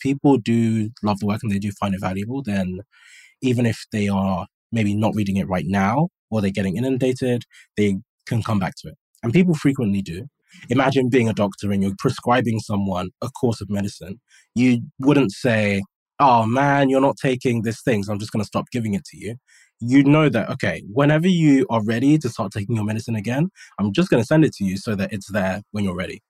people do love the work and they do find it valuable, then even if they are maybe not reading it right now or they're getting inundated, they can come back to it. And people frequently do. Imagine being a doctor and you're prescribing someone a course of medicine. You wouldn't say, oh man, you're not taking this thing, so I'm just going to stop giving it to you. You know that, okay, whenever you are ready to start taking your medicine again, I'm just going to send it to you so that it's there when you're ready.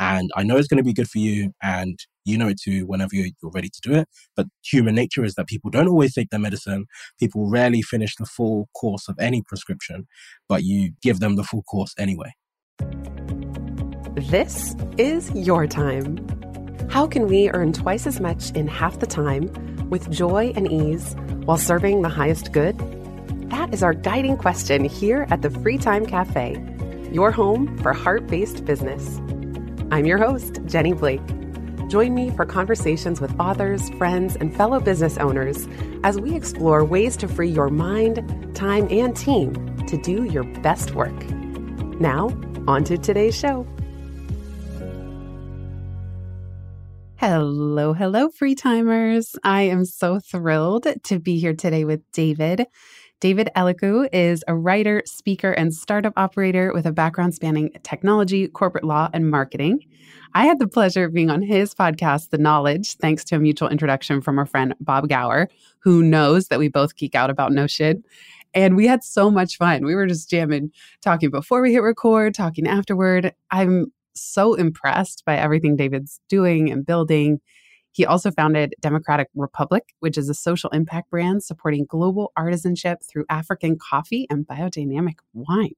And I know it's going to be good for you, and you know it too whenever you're, ready to do it. But human nature is that people don't always take their medicine. People rarely finish the full course of any prescription, but you give them the full course anyway. This is your time. How can we earn twice as much in half the time with joy and ease while serving the highest good? That is our guiding question here at the Free Time Cafe, your home for heart based business. I'm your host, Jenny Blake. Join me for conversations with authors, friends, and fellow business owners as we explore ways to free your mind, time, and team to do your best work. Now, on to today's show. Hello, hello, free timers. I am so thrilled to be here today with David. David Elikwu is a writer, speaker, and startup operator with a background spanning technology, corporate law, and marketing. I had the pleasure of being on his podcast, The Knowledge, thanks to a mutual introduction from our friend Bob Gower, who knows that we both geek out about no shit. And we had so much fun. We were just jamming, talking before we hit record, talking afterward. I'm so impressed by everything David's doing and building. He also founded Democratic Republic, which is a social impact brand supporting global artisanship through African coffee and biodynamic wine.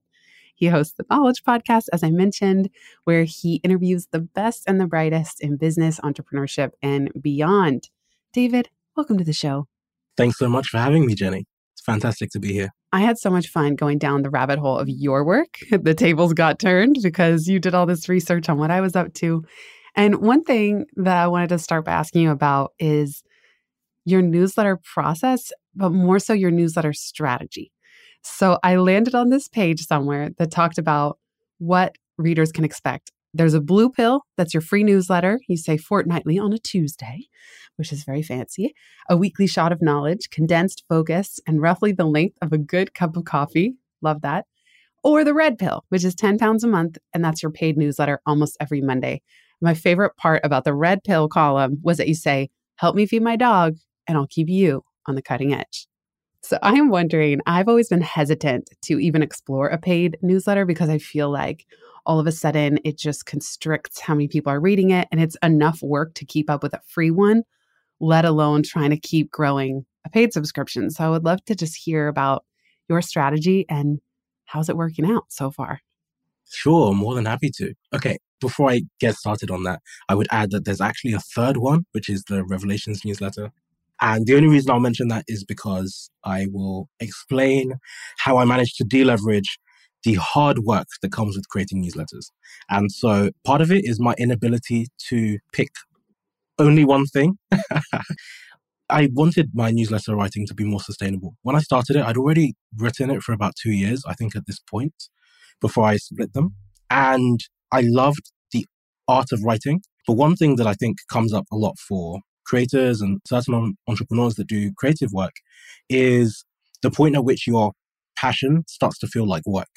He hosts the Knowledge Podcast, as I mentioned, where he interviews the best and the brightest in business, entrepreneurship, and beyond. David, welcome to the show. Thanks so much for having me, Jenny. It's fantastic to be here. I had so much fun going down the rabbit hole of your work. The tables got turned because you did all this research on what I was up to. And one thing that I wanted to start by asking you about is your newsletter process, but more so your newsletter strategy. So I landed on this page somewhere that talked about what readers can expect. There's a blue pill that's your free newsletter. You say fortnightly on a Tuesday, which is very fancy. A weekly shot of knowledge, condensed, focused, and roughly the length of a good cup of coffee. Love that. Or the red pill, which is 10 pounds a month, and that's your paid newsletter almost every Monday. My favorite part about the red pill column was that you say, Help me feed my dog, and I'll keep you on the cutting edge. So I am wondering, I've always been hesitant to even explore a paid newsletter because I feel like all of a sudden it just constricts how many people are reading it and it's enough work to keep up with a free one, let alone trying to keep growing a paid subscription. So I would love to just hear about your strategy and how's it working out so far? Sure, more than happy to. Okay, before I get started on that, I would add that there's actually a third one, which is the Revelations newsletter. And the only reason I'll mention that is because I will explain how I managed to deleverage the hard work that comes with creating newsletters. And so part of it is my inability to pick only one thing. I wanted my newsletter writing to be more sustainable. When I started it, I'd already written it for about two years, I think, at this point, before I split them. And I loved the art of writing. But one thing that I think comes up a lot for creators and certain entrepreneurs that do creative work is the point at which your passion starts to feel like work.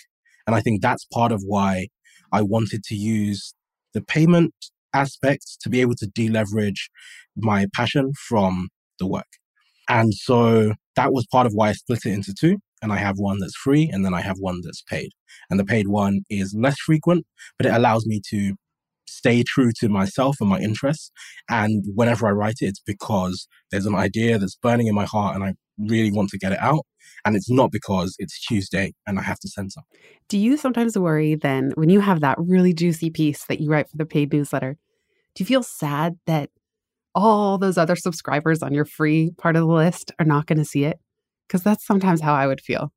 And I think that's part of why I wanted to use the payment aspect to be able to deleverage my passion from the work. And so that was part of why I split it into two. And I have one that's free and then I have one that's paid. And the paid one is less frequent, but it allows me to stay true to myself and my interests. And whenever I write it, it's because there's an idea that's burning in my heart and I really want to get it out. And it's not because it's Tuesday and I have to send something. Do you sometimes worry then when you have that really juicy piece that you write for the paid newsletter? Do you feel sad that all those other subscribers on your free part of the list are not going to see it? Because that's sometimes how I would feel.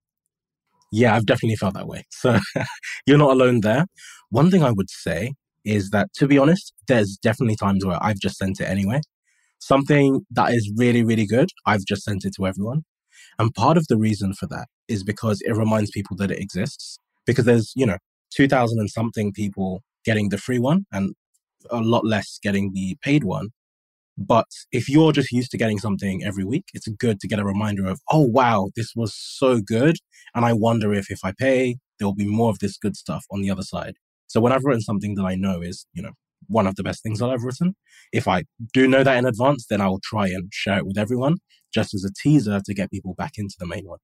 Yeah, I've definitely felt that way. So you're not alone there. One thing I would say is that, to be honest, there's definitely times where I've just sent it anyway. Something that is really, really good, I've just sent it to everyone. And part of the reason for that is because it reminds people that it exists. Because there's, you know, 2000 and something people getting the free one and a lot less getting the paid one. But if you're just used to getting something every week, it's good to get a reminder of, oh, wow, this was so good. And I wonder if if I pay, there'll be more of this good stuff on the other side. So when I've written something that I know is, you know, one of the best things that I've written, if I do know that in advance, then I will try and share it with everyone just as a teaser to get people back into the main one.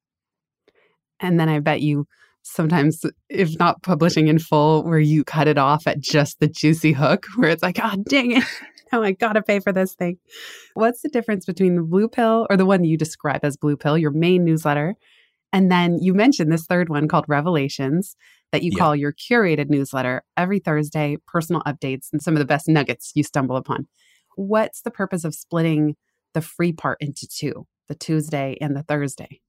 And then I bet you sometimes, if not publishing in full, where you cut it off at just the juicy hook, where it's like, oh, dang it. Now I got to pay for this thing. What's the difference between the blue pill or the one you describe as blue pill, your main newsletter? And then you mentioned this third one called Revelations that you yeah. call your curated newsletter every Thursday, personal updates and some of the best nuggets you stumble upon. What's the purpose of splitting the free part into two, the Tuesday and the Thursday?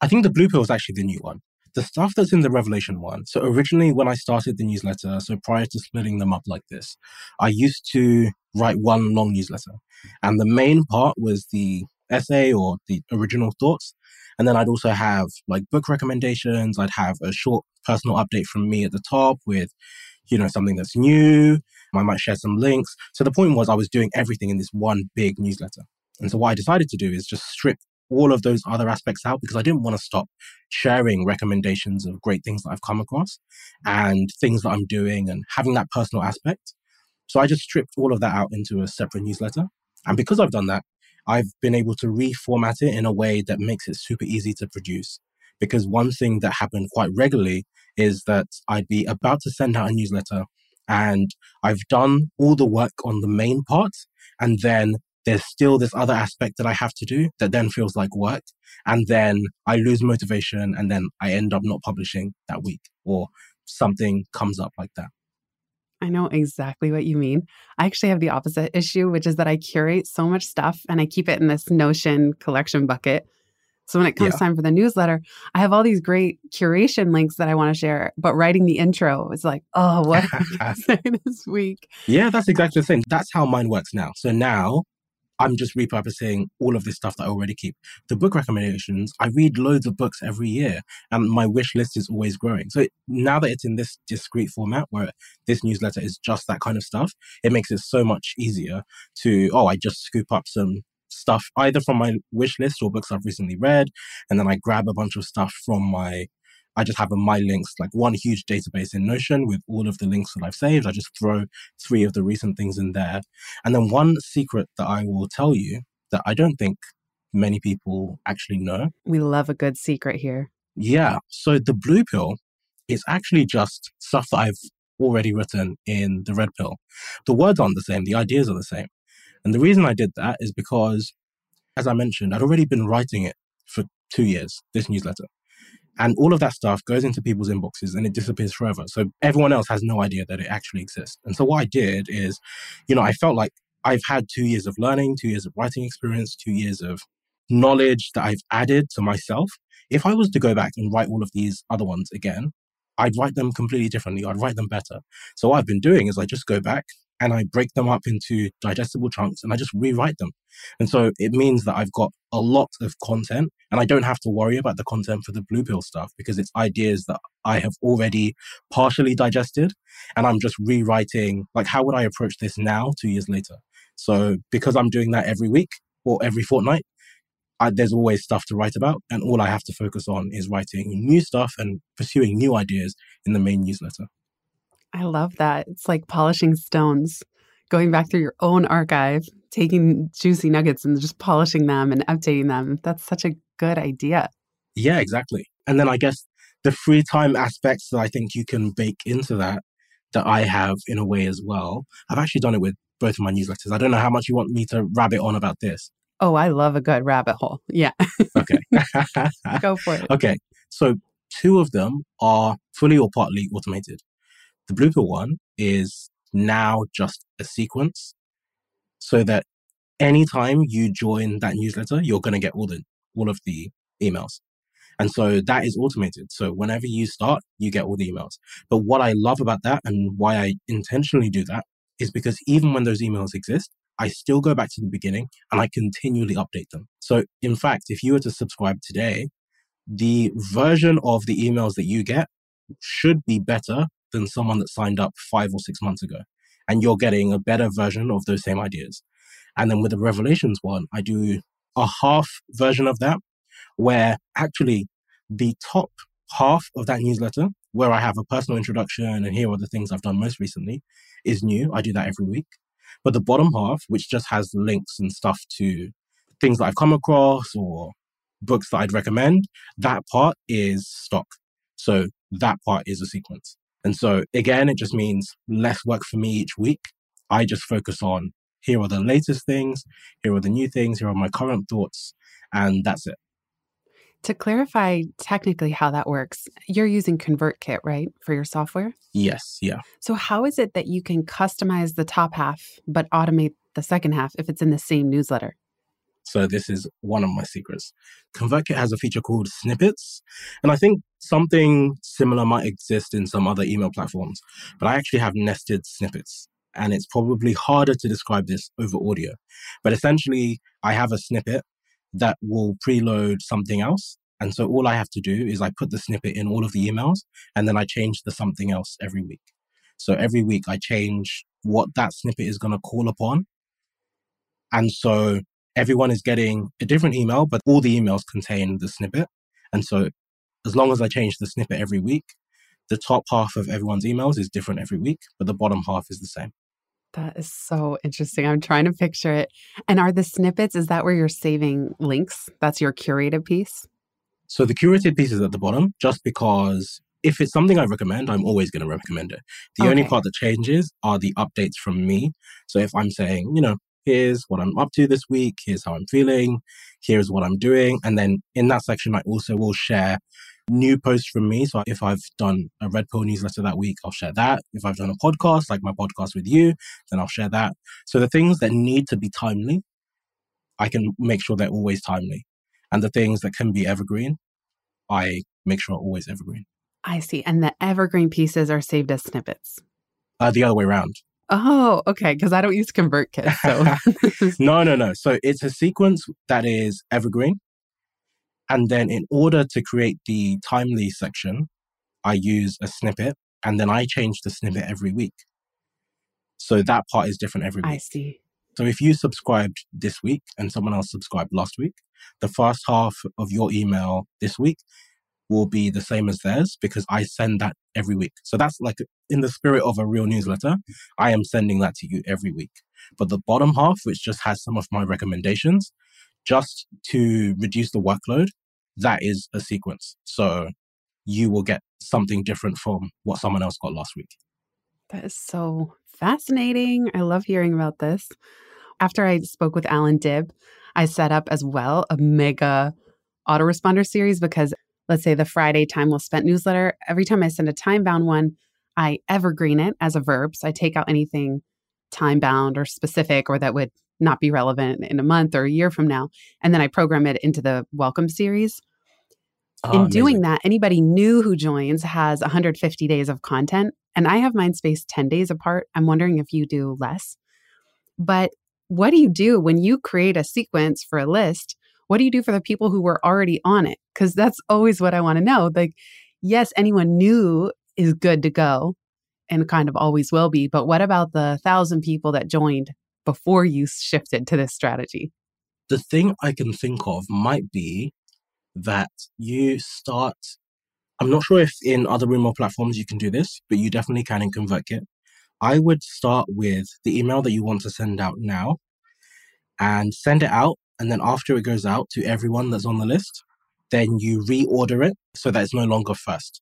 I think the blue pill is actually the new one. The stuff that's in the Revelation one. So originally, when I started the newsletter, so prior to splitting them up like this, I used to write one long newsletter. And the main part was the essay or the original thoughts. And then I'd also have like book recommendations. I'd have a short personal update from me at the top with, you know, something that's new. I might share some links. So the point was I was doing everything in this one big newsletter. And so what I decided to do is just strip all of those other aspects out because I didn't want to stop sharing recommendations of great things that I've come across and things that I'm doing and having that personal aspect. So I just stripped all of that out into a separate newsletter. And because I've done that, I've been able to reformat it in a way that makes it super easy to produce. Because one thing that happened quite regularly is that I'd be about to send out a newsletter and I've done all the work on the main part. And then there's still this other aspect that I have to do that then feels like work. And then I lose motivation and then I end up not publishing that week or something comes up like that. I know exactly what you mean. I actually have the opposite issue, which is that I curate so much stuff and I keep it in this Notion collection bucket. So when it comes yeah. time for the newsletter, I have all these great curation links that I want to share, but writing the intro is like, oh, what this week? Yeah, that's exactly the thing. That's how mine works now. So now I'm just repurposing all of this stuff that I already keep. The book recommendations, I read loads of books every year and my wish list is always growing. So now that it's in this discrete format where this newsletter is just that kind of stuff, it makes it so much easier to, oh, I just scoop up some stuff either from my wish list or books I've recently read. And then I grab a bunch of stuff from my I just have a my links, like one huge database in Notion with all of the links that I've saved. I just throw three of the recent things in there. And then one secret that I will tell you that I don't think many people actually know. We love a good secret here. Yeah. So the blue pill is actually just stuff that I've already written in the red pill. The words aren't the same, the ideas are the same. And the reason I did that is because, as I mentioned, I'd already been writing it for two years, this newsletter. And all of that stuff goes into people's inboxes and it disappears forever. So everyone else has no idea that it actually exists. And so what I did is, you know, I felt like I've had two years of learning, two years of writing experience, two years of knowledge that I've added to myself. If I was to go back and write all of these other ones again, I'd write them completely differently. I'd write them better. So what I've been doing is I just go back and I break them up into digestible chunks and I just rewrite them. And so it means that I've got a lot of content and I don't have to worry about the content for the blue pill stuff because it's ideas that I have already partially digested and I'm just rewriting like how would I approach this now 2 years later. So because I'm doing that every week or every fortnight I, there's always stuff to write about, and all I have to focus on is writing new stuff and pursuing new ideas in the main newsletter. I love that. It's like polishing stones, going back through your own archive, taking juicy nuggets and just polishing them and updating them. That's such a good idea. Yeah, exactly. And then I guess the free time aspects that I think you can bake into that, that I have in a way as well. I've actually done it with both of my newsletters. I don't know how much you want me to rabbit on about this. Oh, I love a good rabbit hole. Yeah. okay. Go for it. Okay. So two of them are fully or partly automated. The pill one is now just a sequence so that anytime you join that newsletter, you're going to get all the, all of the emails. And so that is automated. So whenever you start, you get all the emails. But what I love about that and why I intentionally do that is because even when those emails exist, I still go back to the beginning and I continually update them. So in fact, if you were to subscribe today, the version of the emails that you get should be better than someone that signed up five or six months ago. And you're getting a better version of those same ideas. And then with the Revelations one, I do a half version of that where actually the top half of that newsletter, where I have a personal introduction and here are the things I've done most recently, is new. I do that every week. But the bottom half, which just has links and stuff to things that I've come across or books that I'd recommend, that part is stock. So that part is a sequence. And so again, it just means less work for me each week. I just focus on here are the latest things, here are the new things, here are my current thoughts, and that's it. To clarify technically how that works, you're using ConvertKit, right, for your software? Yes, yeah. So, how is it that you can customize the top half but automate the second half if it's in the same newsletter? So this is one of my secrets. ConvertKit has a feature called snippets. And I think something similar might exist in some other email platforms, but I actually have nested snippets. And it's probably harder to describe this over audio. But essentially, I have a snippet that will preload something else. And so all I have to do is I put the snippet in all of the emails and then I change the something else every week. So every week I change what that snippet is going to call upon. And so everyone is getting a different email, but all the emails contain the snippet. And so as long as I change the snippet every week, the top half of everyone's emails is different every week, but the bottom half is the same. That is so interesting. I'm trying to picture it. And are the snippets, is that where you're saving links? That's your curated piece? So the curated piece is at the bottom just because if it's something I recommend, I'm always going to recommend it. The okay. only part that changes are the updates from me. So if I'm saying, you know, here's what I'm up to this week, here's how I'm feeling, here's what I'm doing. And then in that section, I also will share new posts from me. So if I've done a Red Pill newsletter that week, I'll share that. If I've done a podcast, like my podcast with you, then I'll share that. So the things that need to be timely, I can make sure they're always timely. And the things that can be evergreen, I make sure are always evergreen. I see. And the evergreen pieces are saved as snippets. Uh, the other way around. Oh, okay. Because I don't use ConvertKit. So no, no, no. So it's a sequence that is evergreen. And then in order to create the timely section, I use a snippet and then I change the snippet every week. So that part is different every week. I see. So if you subscribed this week and someone else subscribed last week, the first half of your email this week will be the same as theirs because I send that every week. So that's like in the spirit of a real newsletter, I am sending that to you every week. But the bottom half, which just has some of my recommendations, just to reduce the workload, that is a sequence. So you will get something different from what someone else got last week. That is so fascinating. I love hearing about this. After I spoke with Allan Dib, I set up as well a mega autoresponder series because let's say the Friday time well spent newsletter, every time I send a time bound one, I evergreen it as a verb. So I take out anything time bound or specific or that would not be relevant in a month or a year from now. And then I program it into the welcome series. Oh, in amazing. doing that, anybody new who joins has 150 days of content. And I have mine spaced 10 days apart. I'm wondering if you do less. But what do you do when you create a sequence for a list? What do you do for the people who were already on it? Because that's always what I want to know. Like, yes, anyone new is good to go and kind of always will be. But what about the thousand people that joined before you shifted to this strategy? The thing I can think of might be that you start. I'm not sure if in other remote platforms you can do this, but you definitely can in ConvertKit. I would start with the email that you want to send out now and send it out and then after it goes out to everyone that's on the list, then you reorder it so that it's no longer first,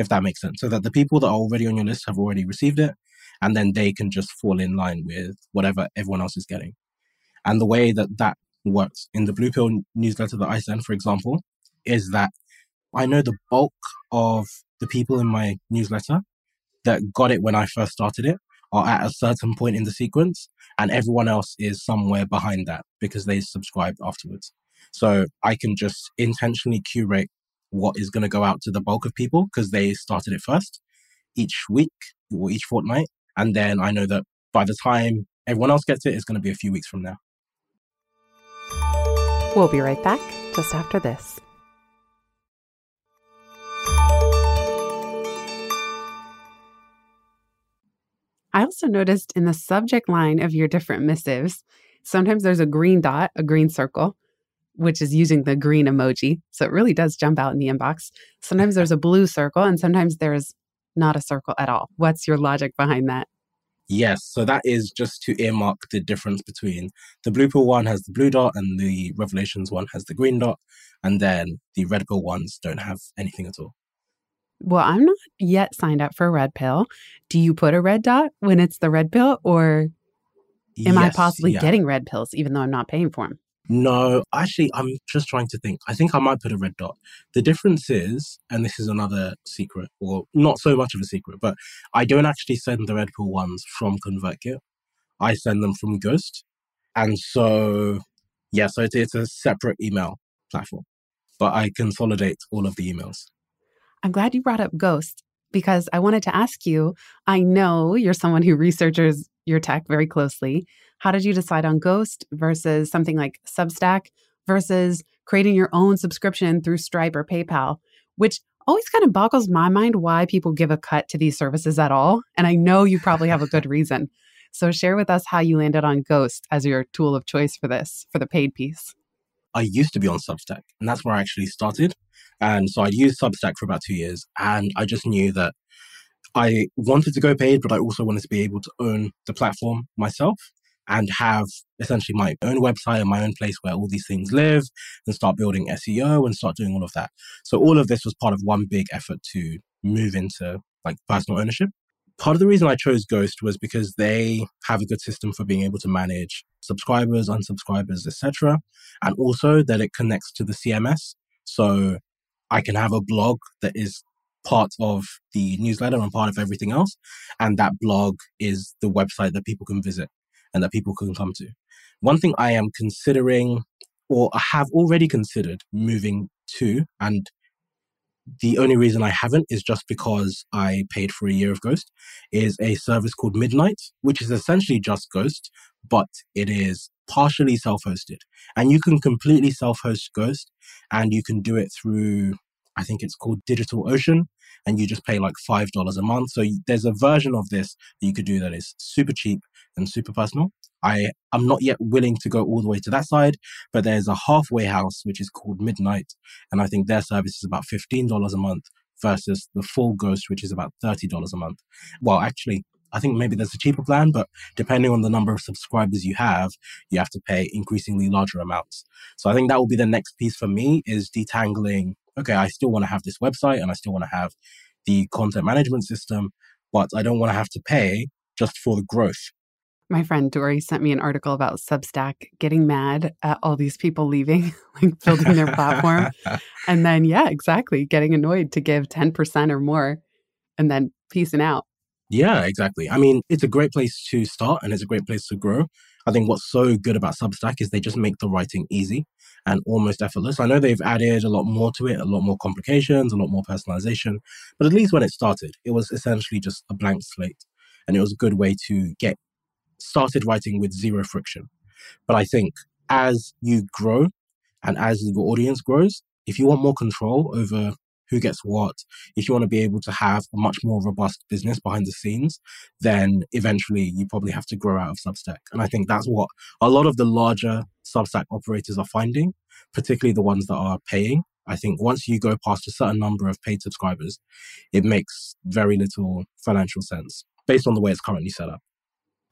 if that makes sense. So that the people that are already on your list have already received it, and then they can just fall in line with whatever everyone else is getting. And the way that that works in the Blue Pill newsletter that I send, for example, is that I know the bulk of the people in my newsletter that got it when I first started it are at a certain point in the sequence and everyone else is somewhere behind that because they subscribed afterwards. So I can just intentionally curate what is going to go out to the bulk of people because they started it first each week or each fortnight. And then I know that by the time everyone else gets it, it's going to be a few weeks from now. We'll be right back just after this. I also noticed in the subject line of your different missives, Sometimes there's a green dot, a green circle, which is using the green emoji. So it really does jump out in the inbox. Sometimes there's a blue circle, and sometimes there's not a circle at all. What's your logic behind that? Yes, so that is just to earmark the difference between the blue pill one has the blue dot and the Revelations one has the green dot, and then the red pill ones don't have anything at all. Well, I'm not yet signed up for a red pill. Do you put a red dot when it's the red pill, or am yes, I possibly yeah. getting red pills even though I'm not paying for them? No, actually, I'm just trying to think. I think I might put a red dot. The difference is, and this is another secret, or not so much of a secret, but I don't actually send the red pill ones from ConvertKit. I send them from Ghost. And so, yeah, so it's, it's a separate email platform, but I consolidate all of the emails. I'm glad you brought up Ghost because I wanted to ask you I know you're someone who researches your tech very closely. How did you decide on Ghost versus something like Substack versus creating your own subscription through Stripe or PayPal, which always kind of boggles my mind why people give a cut to these services at all. And I know you probably have a good reason. So share with us how you landed on Ghost as your tool of choice for this, for the paid piece. I used to be on Substack, and that's where I actually started. And so I used Substack for about two years, and I just knew that I wanted to go paid, but I also wanted to be able to own the platform myself and have essentially my own website and my own place where all these things live and start building SEO and start doing all of that. So all of this was part of one big effort to move into like personal ownership. Part of the reason I chose Ghost was because they have a good system for being able to manage subscribers, unsubscribers, etc. And also that it connects to the CMS. So I can have a blog that is part of the newsletter and part of everything else. And that blog is the website that people can visit and that people can come to. One thing I am considering or I have already considered moving to, and the only reason I haven't is just because I paid for a year of Ghost, is a service called Midnight, which is essentially just Ghost, but it is partially self hosted. And you can completely self host Ghost and you can do it through I think it's called Digital Ocean, and you just pay like $5 a month. So there's a version of this that you could do that is super cheap and super personal. I am not yet willing to go all the way to that side, but there's a halfway house which is called Midnight, and I think their service is about $15 a month versus the full ghost, which is about $30 a month. Well, actually, I think maybe there's a cheaper plan, but depending on the number of subscribers you have, you have to pay increasingly larger amounts. So I think that will be the next piece for me is detangling okay, I still want to have this website and I still want to have the content management system, but I don't want to have to pay just for the growth. My friend Dory sent me an article about Substack getting mad at all these people leaving, like building their platform. And then, yeah, exactly, getting annoyed to give 10% or more and then piecing out. Yeah, exactly. I mean, it's a great place to start and it's a great place to grow. I think what's so good about Substack is they just make the writing easy and almost effortless. I know they've added a lot more to it, a lot more complications, a lot more personalization, but at least when it started, it was essentially just a blank slate. And it was a good way to get started writing with zero friction. But I think as you grow and as your audience grows, if you want more control over who gets what, if you want to be able to have a much more robust business behind the scenes, then eventually you probably have to grow out of Substack. And I think that's what a lot of the larger Substack operators are finding, particularly the ones that are paying. I think once you go past a certain number of paid subscribers, it makes very little financial sense based on the way it's currently set up.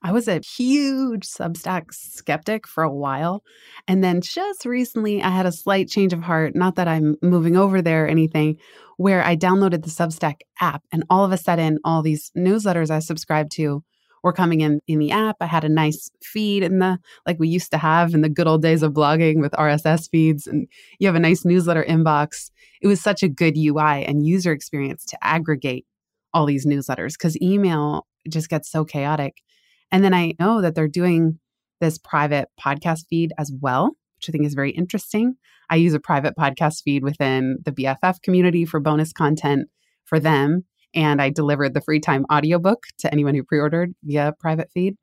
I was a huge Substack skeptic for a while. And then just recently, I had a slight change of heart. Not that I'm moving over there or anything, where I downloaded the Substack app. And all of a sudden, all these newsletters I subscribed to were coming in in the app. I had a nice feed in the, like we used to have in the good old days of blogging with RSS feeds. And you have a nice newsletter inbox. It was such a good UI and user experience to aggregate all these newsletters because email just gets so chaotic. And then I know that they're doing this private podcast feed as well, which I think is very interesting. I use a private podcast feed within the BFF community for bonus content for them. And I delivered the free time audiobook to anyone who pre ordered via private feed.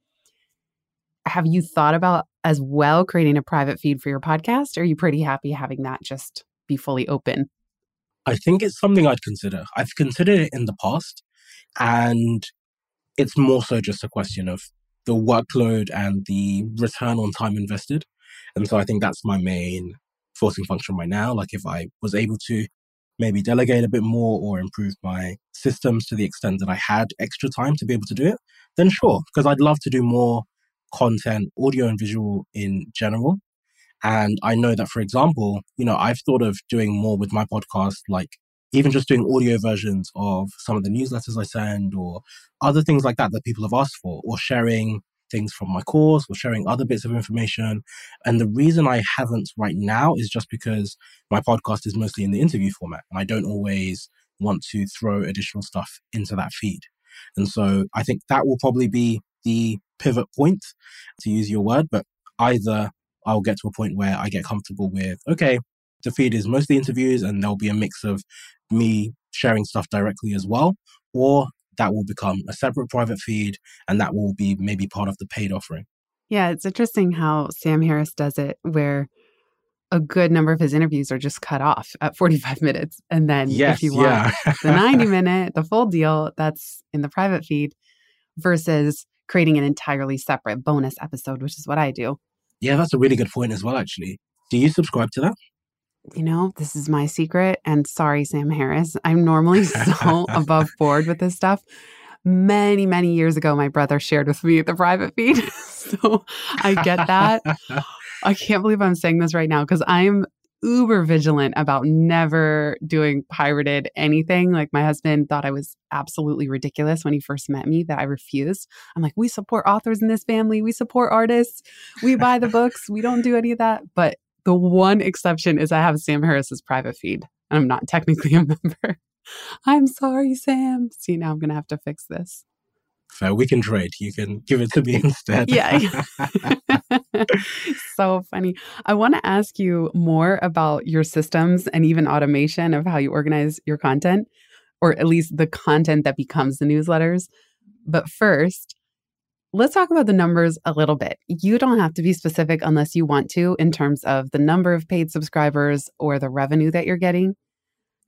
Have you thought about as well creating a private feed for your podcast? Or are you pretty happy having that just be fully open? I think it's something I'd consider. I've considered it in the past, ah. and it's more so just a question of the workload and the return on time invested. And so I think that's my main forcing function right now. Like if I was able to maybe delegate a bit more or improve my systems to the extent that I had extra time to be able to do it, then sure, because I'd love to do more content, audio and visual in general. And I know that, for example, you know, I've thought of doing more with my podcast, like even just doing audio versions of some of the newsletters I send or other things like that that people have asked for, or sharing things from my course or sharing other bits of information. And the reason I haven't right now is just because my podcast is mostly in the interview format and I don't always want to throw additional stuff into that feed. And so I think that will probably be the pivot point, to use your word, but either I'll get to a point where I get comfortable with, okay, the feed is mostly interviews and there'll be a mix of me sharing stuff directly as well, or that will become a separate private feed and that will be maybe part of the paid offering. Yeah, it's interesting how Sam Harris does it, where a good number of his interviews are just cut off at 45 minutes. And then yes, if you want yeah. the 90 minute, the full deal, that's in the private feed versus creating an entirely separate bonus episode, which is what I do. Yeah, that's a really good point as well, actually. Do you subscribe to that? You know, this is my secret. And sorry, Sam Harris. I'm normally so above board with this stuff. Many, many years ago, my brother shared with me the private feed. so I get that. I can't believe I'm saying this right now because I'm uber vigilant about never doing pirated anything. Like my husband thought I was absolutely ridiculous when he first met me that I refused. I'm like, we support authors in this family. We support artists. We buy the books. We don't do any of that. But the one exception is I have Sam Harris's private feed and I'm not technically a member. I'm sorry, Sam. See, now I'm going to have to fix this. Fair. We can trade. You can give it to me instead. Yeah. so funny. I want to ask you more about your systems and even automation of how you organize your content, or at least the content that becomes the newsletters. But first, let's talk about the numbers a little bit. You don't have to be specific unless you want to in terms of the number of paid subscribers or the revenue that you're getting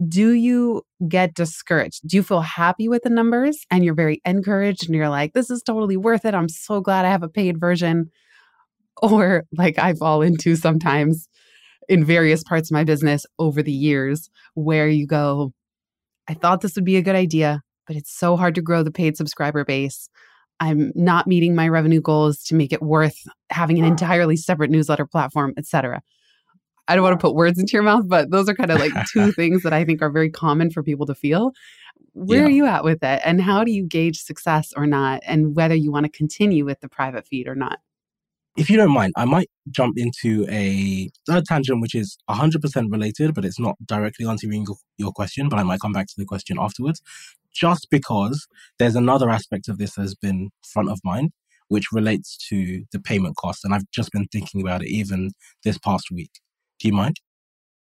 do you get discouraged? Do you feel happy with the numbers and you're very encouraged and you're like, this is totally worth it. I'm so glad I have a paid version. Or like I fall into sometimes in various parts of my business over the years where you go, I thought this would be a good idea, but it's so hard to grow the paid subscriber base. I'm not meeting my revenue goals to make it worth having an entirely separate newsletter platform, etc. I don't want to put words into your mouth, but those are kind of like two things that I think are very common for people to feel. Where yeah. are you at with it? And how do you gauge success or not? And whether you want to continue with the private feed or not? If you don't mind, I might jump into a third tangent, which is 100% related, but it's not directly answering your question, but I might come back to the question afterwards, just because there's another aspect of this that has been front of mind, which relates to the payment cost. And I've just been thinking about it even this past week. Do you mind?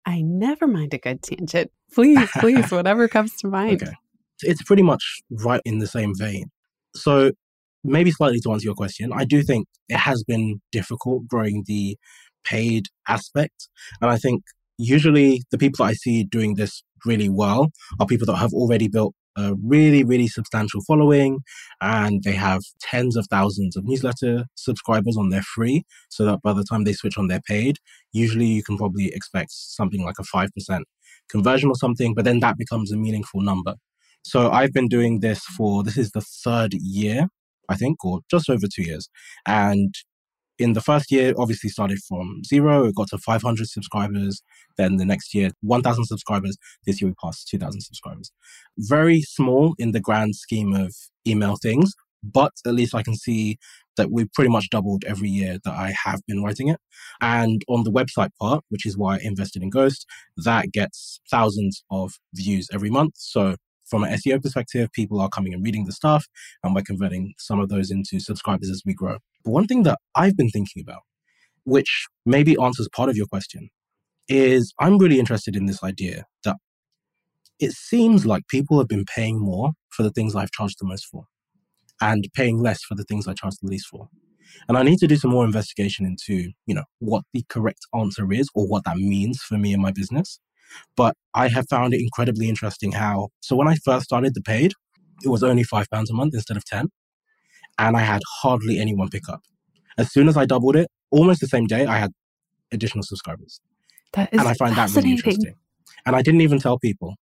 I never mind a good tangent. Please, please, whatever comes to mind. Okay. It's pretty much right in the same vein. So, maybe slightly to answer your question, I do think it has been difficult growing the paid aspect. And I think usually the people that I see doing this really well are people that have already built a really, really substantial following and they have tens of thousands of newsletter subscribers on their free. So that by the time they switch on their paid, usually you can probably expect something like a 5% conversion or something, but then that becomes a meaningful number. So I've been doing this for, this is the third year, I think, or just over two years. And in the first year, obviously started from zero, it got to 500 subscribers. Then the next year, 1,000 subscribers. This year, we passed 2,000 subscribers. Very small in the grand scheme of email things, but at least I can see that we've pretty much doubled every year that I have been writing it. And on the website part, which is why I invested in Ghost, that gets thousands of views every month. So from an SEO perspective, people are coming and reading the stuff, and we're converting some of those into subscribers as we grow. One thing that I've been thinking about, which maybe answers part of your question, is I'm really interested in this idea that it seems like people have been paying more for the things I've charged the most for and paying less for the things I charge the least for. And I need to do some more investigation into, you know, what the correct answer is or what that means for me and my business. But I have found it incredibly interesting how, so when I first started the paid, it was only five pounds a month instead of 10. And I had hardly anyone pick up. As soon as I doubled it, almost the same day, I had additional subscribers. That is and I find that really interesting. And I didn't even tell people.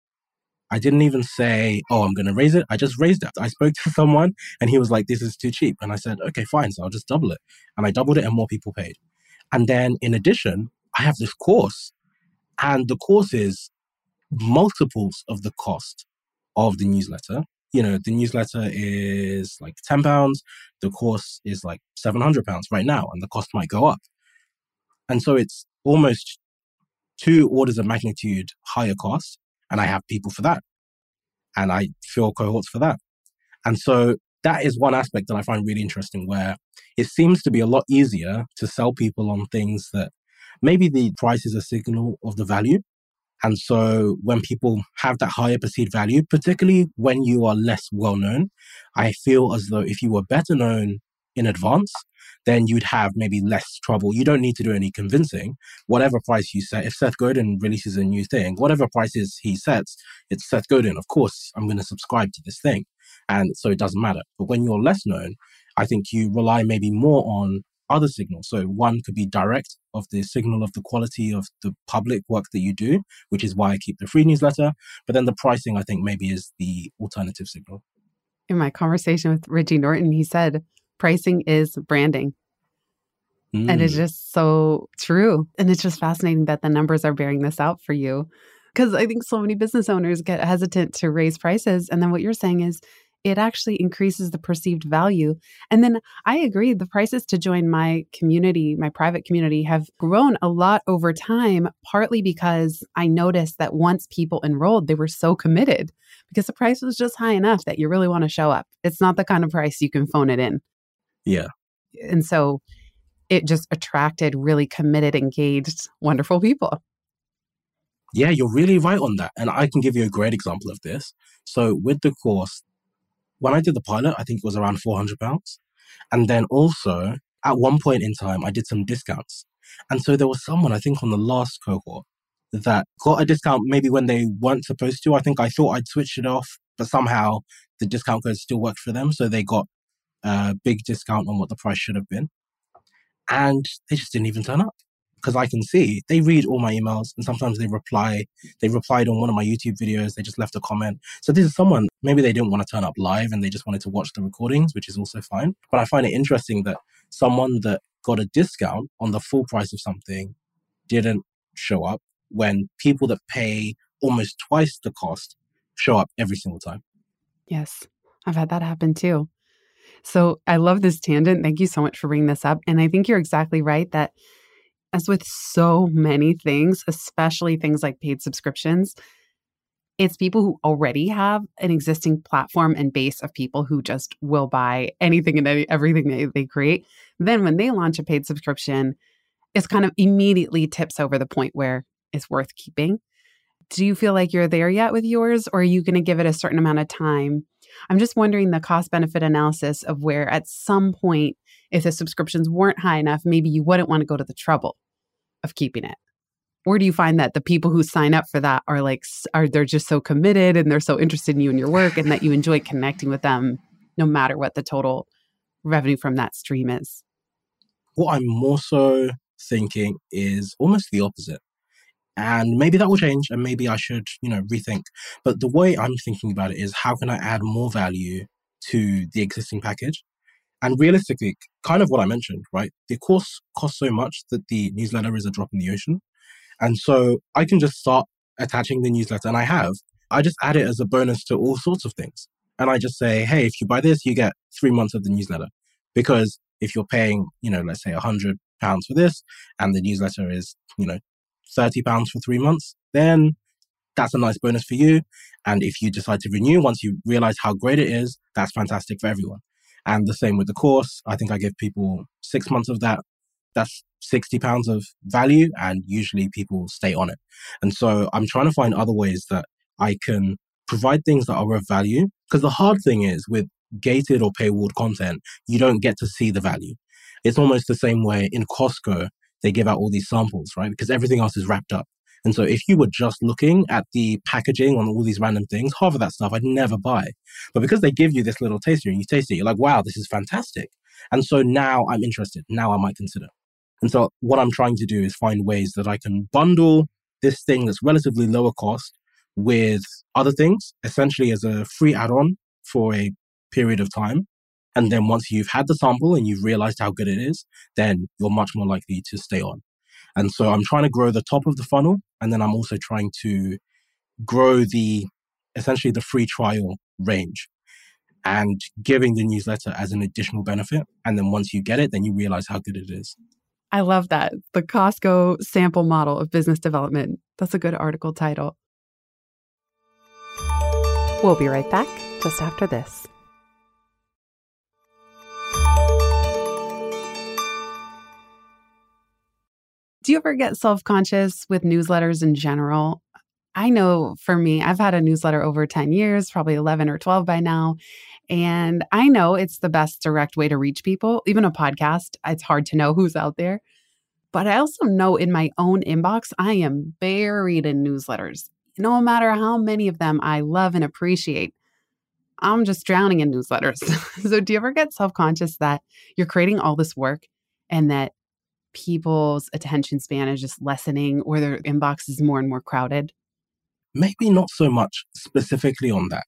I didn't even say, oh, I'm going to raise it. I just raised it. I spoke to someone and he was like, this is too cheap. And I said, okay, fine. So I'll just double it. And I doubled it and more people paid. And then in addition, I have this course and the course is multiples of the cost of the newsletter. You know, the newsletter is like 10 pounds. The course is like 700 pounds right now and the cost might go up. And so it's almost two orders of magnitude higher cost and I have people for that. And I fill cohorts for that. And so that is one aspect that I find really interesting where it seems to be a lot easier to sell people on things that maybe the price is a signal of the value. And so when people have that higher perceived value, particularly when you are less well known, I feel as though if you were better known in advance, then you'd have maybe less trouble. You don't need to do any convincing. Whatever price you set, if Seth Godin releases a new thing, whatever prices he sets, it's Seth Godin. Of course, I'm going to subscribe to this thing. And so it doesn't matter. But when you're less known, I think you rely maybe more on other signals. So one could be direct of the signal of the quality of the public work that you do, which is why I keep the free newsletter. But then the pricing, I think maybe is the alternative signal. In my conversation with Reggie Norton, he said, pricing is branding. Mm. And it's mm. just so true. And it's just fascinating that the numbers are bearing this out for you. Because I think so many business owners get hesitant to raise prices. And then what you're saying is it actually increases the perceived value. And then I agree, the prices to join my community, my private community, have grown a lot over time, partly because I noticed that once people enrolled, they were so committed because the price was just high enough that you really want to show up. It's not the kind of price you can phone it in. Yeah. And so it just attracted really committed, engaged, wonderful people. Yeah, you're really right on that. And I can give you a great example of this. So with the course, when I did the pilot, I think it was around 400 pounds. And then also at one point in time, I did some discounts. And so there was someone, I think on the last cohort, that got a discount maybe when they weren't supposed to. I think I thought I'd switched it off, but somehow the discount code still worked for them. So they got a big discount on what the price should have been. And they just didn't even turn up because I can see they read all my emails and sometimes they reply. They replied on one of my YouTube videos. They just left a comment. So this is someone, maybe they didn't want to turn up live and they just wanted to watch the recordings, which is also fine. But I find it interesting that someone that got a discount on the full price of something didn't show up when people that pay almost twice the cost show up every single time. Yes, I've had that happen too. So I love this tangent. Thank you so much for bringing this up. And I think you're exactly right that, as with so many things, especially things like paid subscriptions, it's people who already have an existing platform and base of people who just will buy anything and everything they, create. Then when they launch a paid subscription, it's kind of immediately tips over the point where it's worth keeping. Do you feel like you're there yet with yours, or are you going to give it a certain amount of time I'm just wondering the cost benefit analysis of where at some point, if the subscriptions weren't high enough, maybe you wouldn't want to go to the trouble of keeping it. Or do you find that the people who sign up for that are like, are they're just so committed and they're so interested in you and your work and that you enjoy connecting with them no matter what the total revenue from that stream is? What I'm more so thinking is almost the opposite. And maybe that will change and maybe I should, you know, rethink. But the way I'm thinking about it is how can I add more value to the existing package? And realistically, kind of what I mentioned, right? The course costs so much that the newsletter is a drop in the ocean. And so I can just start attaching the newsletter and I have. I just add it as a bonus to all sorts of things. And I just say, hey, if you buy this, you get three months of the newsletter. Because if you're paying, you know, let's say a hundred pounds for this and the newsletter is, you know, 30 pounds for three months, then that's a nice bonus for you. And if you decide to renew, once you realize how great it is, that's fantastic for everyone. And the same with the course. I think I give people six months of that. That's 60 pounds of value and usually people stay on it. And so I'm trying to find other ways that I can provide things that are of value. Because the hard thing is with gated or paywalled content, you don't get to see the value. It's almost the same way in Costco they give out all these samples, right? Because everything else is wrapped up. And so if you were just looking at the packaging on all these random things, half of that stuff I'd never buy. But because they give you this little taster and you taste it, you're like, wow, this is fantastic. And so now I'm interested. Now I might consider. And so what I'm trying to do is find ways that I can bundle this thing that's relatively lower cost with other things, essentially as a free add on for a period of time. And then once you've had the sample and you've realized how good it is, then you're much more likely to stay on. And so I'm trying to grow the top of the funnel. And then I'm also trying to grow the essentially the free trial range and giving the newsletter as an additional benefit. And then once you get it, then you realize how good it is. I love that. The Costco sample model of business development. That's a good article title. We'll be right back just after this. Do you ever get self conscious with newsletters in general? I know for me, I've had a newsletter over 10 years, probably 11 or 12 by now. And I know it's the best direct way to reach people. Even a podcast, it's hard to know who's out there. But I also know in my own inbox, I am buried in newsletters. No matter how many of them I love and appreciate, I'm just drowning in newsletters. so, do you ever get self conscious that you're creating all this work and that people's attention span is just lessening or their inbox is more and more crowded? Maybe not so much specifically on that.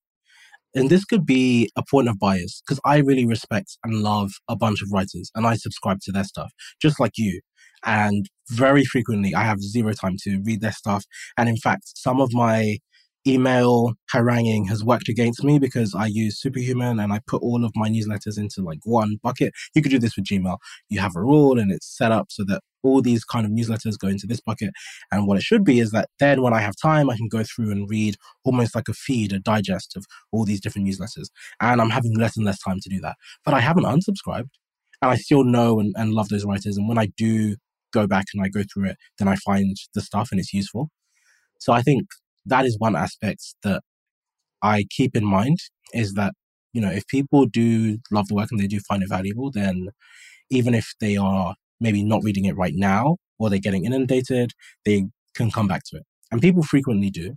And this could be a point of bias because I really respect and love a bunch of writers and I subscribe to their stuff, just like you. And very frequently, I have zero time to read their stuff. And in fact, some of my email haranguing has worked against me because I use Superhuman and I put all of my newsletters into like one bucket. You could do this with Gmail. You have a rule and it's set up so that all these kind of newsletters go into this bucket. And what it should be is that then when I have time, I can go through and read almost like a feed, a digest of all these different newsletters. And I'm having less and less time to do that. But I haven't unsubscribed and I still know and, and love those writers. And when I do go back and I go through it, then I find the stuff and it's useful. So I think that is one aspect that I keep in mind is that, you know, if people do love the work and they do find it valuable, then even if they are maybe not reading it right now or they're getting inundated, they can come back to it. And people frequently do.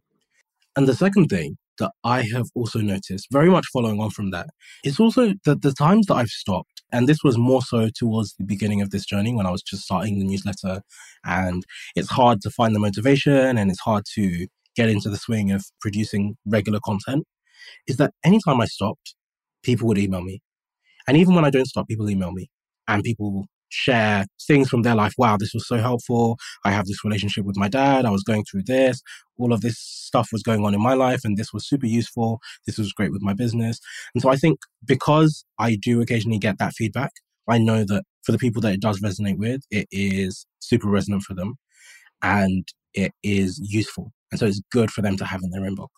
And the second thing that I have also noticed, very much following on from that, is also that the times that I've stopped, and this was more so towards the beginning of this journey when I was just starting the newsletter, and it's hard to find the motivation and it's hard to get into the swing of producing regular content is that anytime I stopped, people would email me. And even when I don't stop, people email me and people share things from their life. Wow, this was so helpful. I have this relationship with my dad. I was going through this. All of this stuff was going on in my life, and this was super useful. This was great with my business. And so I think because I do occasionally get that feedback, I know that for the people that it does resonate with, it is super resonant for them and it is useful. And so it's good for them to have in their inbox.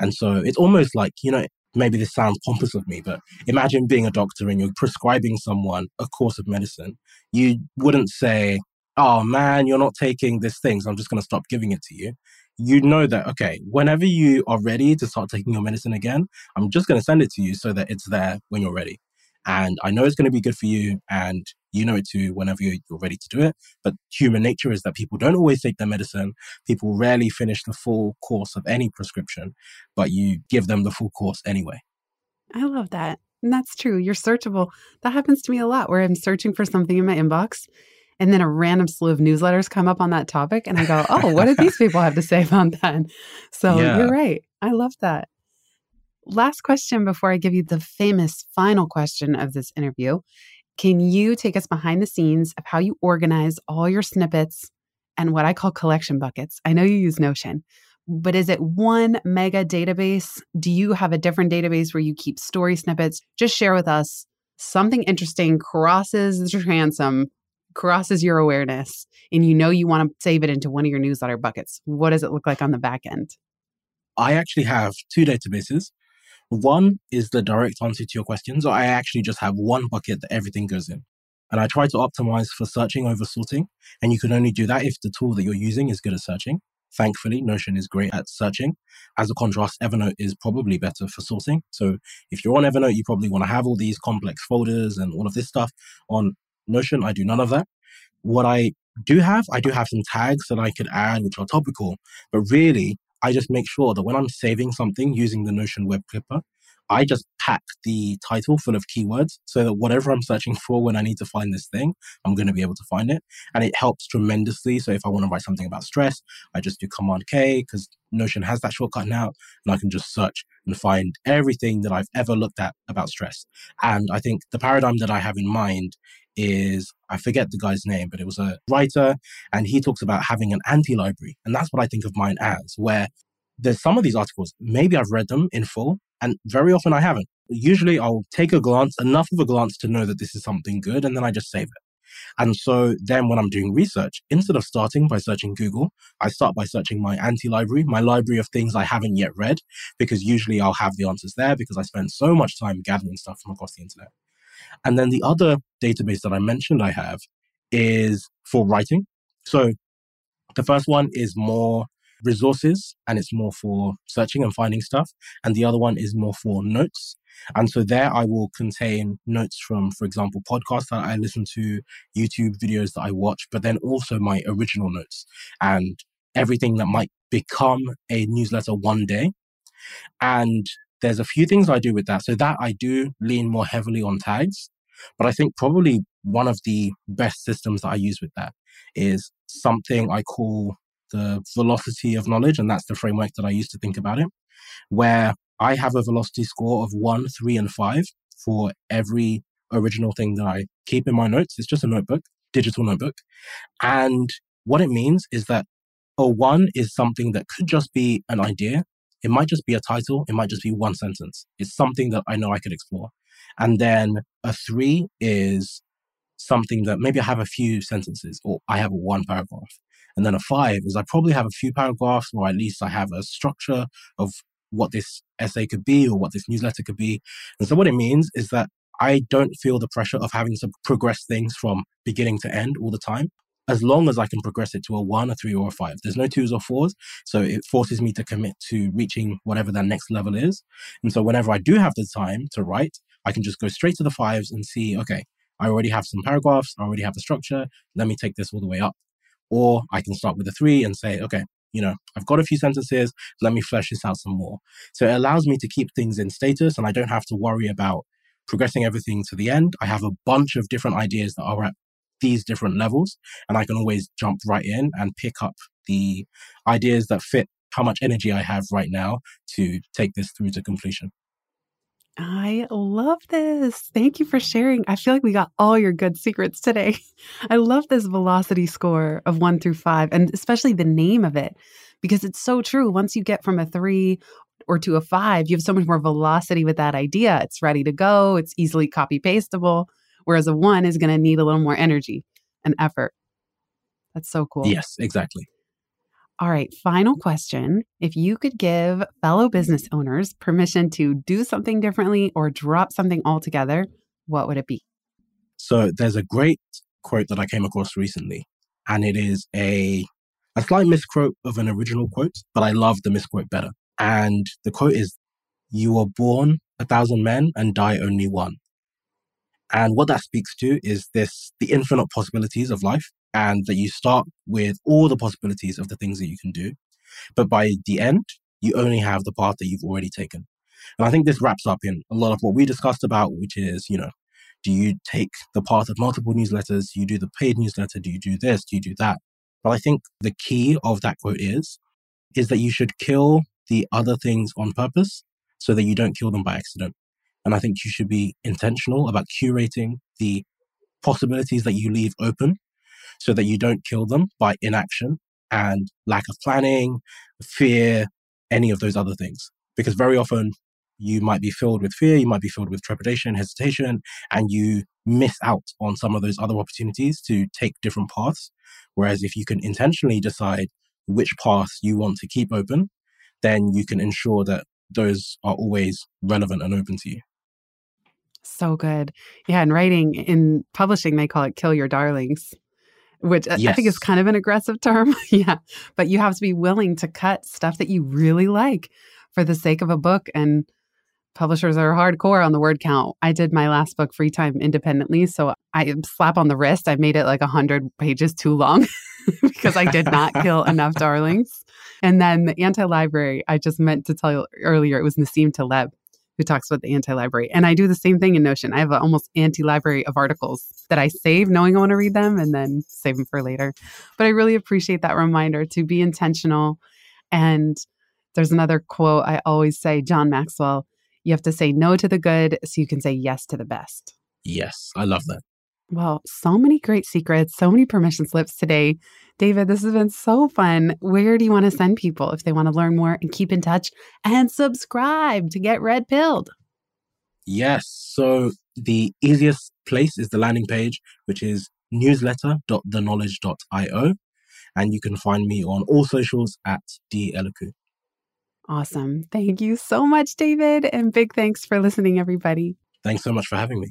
And so it's almost like, you know, maybe this sounds pompous of me, but imagine being a doctor and you're prescribing someone a course of medicine. You wouldn't say, oh man, you're not taking this thing, so I'm just going to stop giving it to you. You know that, okay, whenever you are ready to start taking your medicine again, I'm just going to send it to you so that it's there when you're ready. And I know it's going to be good for you and you know it too whenever you're, ready to do it. But human nature is that people don't always take their medicine. People rarely finish the full course of any prescription, but you give them the full course anyway. I love that. And that's true. You're searchable. That happens to me a lot where I'm searching for something in my inbox and then a random slew of newsletters come up on that topic and I go, "Oh, what did these people have to say about that?" So, yeah. you're right. I love that. Last question before I give you the famous final question of this interview. Can you take us behind the scenes of how you organize all your snippets and what I call collection buckets? I know you use Notion, but is it one mega database? Do you have a different database where you keep story snippets? Just share with us something interesting crosses the transom, crosses your awareness, and you know you want to save it into one of your newsletter buckets. What does it look like on the back end? I actually have two databases. One is the direct answer to your questions. So I actually just have one bucket that everything goes in. And I try to optimize for searching over sorting. And you can only do that if the tool that you're using is good at searching. Thankfully, Notion is great at searching. As a contrast, Evernote is probably better for sorting. So if you're on Evernote, you probably want to have all these complex folders and all of this stuff. On Notion, I do none of that. What I do have, I do have some tags that I could add, which are topical, but really, I just make sure that when I'm saving something using the Notion web clipper, I just pack the title full of keywords so that whatever I'm searching for when I need to find this thing, I'm going to be able to find it. And it helps tremendously. So if I want to write something about stress, I just do Command K because Notion has that shortcut now, and I can just search and find everything that I've ever looked at about stress. And I think the paradigm that I have in mind is I forget the guy's name, but it was a writer, and he talks about having an anti library. And that's what I think of mine as, where there's some of these articles, maybe I've read them in full, and very often I haven't. Usually I'll take a glance, enough of a glance to know that this is something good, and then I just save it. And so then when I'm doing research, instead of starting by searching Google, I start by searching my anti library, my library of things I haven't yet read, because usually I'll have the answers there because I spend so much time gathering stuff from across the internet. And then the other database that I mentioned I have is for writing. So the first one is more resources and it's more for searching and finding stuff. And the other one is more for notes. And so there I will contain notes from, for example, podcasts that I listen to, YouTube videos that I watch, but then also my original notes and everything that might become a newsletter one day. And there's a few things I do with that. So that I do lean more heavily on tags. But I think probably one of the best systems that I use with that is something I call the velocity of knowledge. And that's the framework that I used to think about it, where I have a velocity score of one, three, and five for every original thing that I keep in my notes. It's just a notebook, digital notebook. And what it means is that a one is something that could just be an idea. It might just be a title. It might just be one sentence. It's something that I know I could explore. And then a three is something that maybe I have a few sentences or I have one paragraph. And then a five is I probably have a few paragraphs or at least I have a structure of what this essay could be or what this newsletter could be. And so what it means is that I don't feel the pressure of having to progress things from beginning to end all the time. As long as I can progress it to a one, a three, or a five. There's no twos or fours. So it forces me to commit to reaching whatever that next level is. And so whenever I do have the time to write, I can just go straight to the fives and see, okay, I already have some paragraphs, I already have the structure. Let me take this all the way up. Or I can start with a three and say, okay, you know, I've got a few sentences. Let me flesh this out some more. So it allows me to keep things in status and I don't have to worry about progressing everything to the end. I have a bunch of different ideas that are at these different levels and I can always jump right in and pick up the ideas that fit how much energy I have right now to take this through to completion. I love this. Thank you for sharing. I feel like we got all your good secrets today. I love this velocity score of one through five, and especially the name of it, because it's so true. Once you get from a three or to a five, you have so much more velocity with that idea. It's ready to go, it's easily copy pastable, whereas a one is going to need a little more energy and effort. That's so cool. Yes, exactly. All right, final question. If you could give fellow business owners permission to do something differently or drop something altogether, what would it be? So there's a great quote that I came across recently, and it is a a slight misquote of an original quote, but I love the misquote better. And the quote is, "You were born a thousand men and die only one." And what that speaks to is this the infinite possibilities of life and that you start with all the possibilities of the things that you can do. But by the end, you only have the path that you've already taken. And I think this wraps up in a lot of what we discussed about, which is, you know, do you take the path of multiple newsletters? Do you do the paid newsletter? Do you do this? Do you do that? But I think the key of that quote is, is that you should kill the other things on purpose so that you don't kill them by accident. And I think you should be intentional about curating the possibilities that you leave open so that you don't kill them by inaction and lack of planning, fear, any of those other things. Because very often you might be filled with fear, you might be filled with trepidation, hesitation, and you miss out on some of those other opportunities to take different paths. Whereas if you can intentionally decide which path you want to keep open, then you can ensure that those are always relevant and open to you. So good. Yeah. In writing, in publishing, they call it kill your darlings which yes. I think is kind of an aggressive term. yeah. But you have to be willing to cut stuff that you really like for the sake of a book. And publishers are hardcore on the word count. I did my last book, Free Time, independently. So I slap on the wrist. I made it like 100 pages too long because I did not kill enough darlings. And then the anti library, I just meant to tell you earlier, it was Nassim Taleb who talks about the anti library. And I do the same thing in Notion. I have an almost anti library of articles that I save knowing I want to read them and then save them for later. But I really appreciate that reminder to be intentional. And there's another quote I always say John Maxwell you have to say no to the good so you can say yes to the best. Yes, I love that. Well, so many great secrets, so many permission slips today. David, this has been so fun. Where do you want to send people if they want to learn more and keep in touch and subscribe to get red pilled? Yes. So the easiest place is the landing page, which is newsletter.theknowledge.io. And you can find me on all socials at D Elikwu. Awesome. Thank you so much, David. And big thanks for listening, everybody. Thanks so much for having me.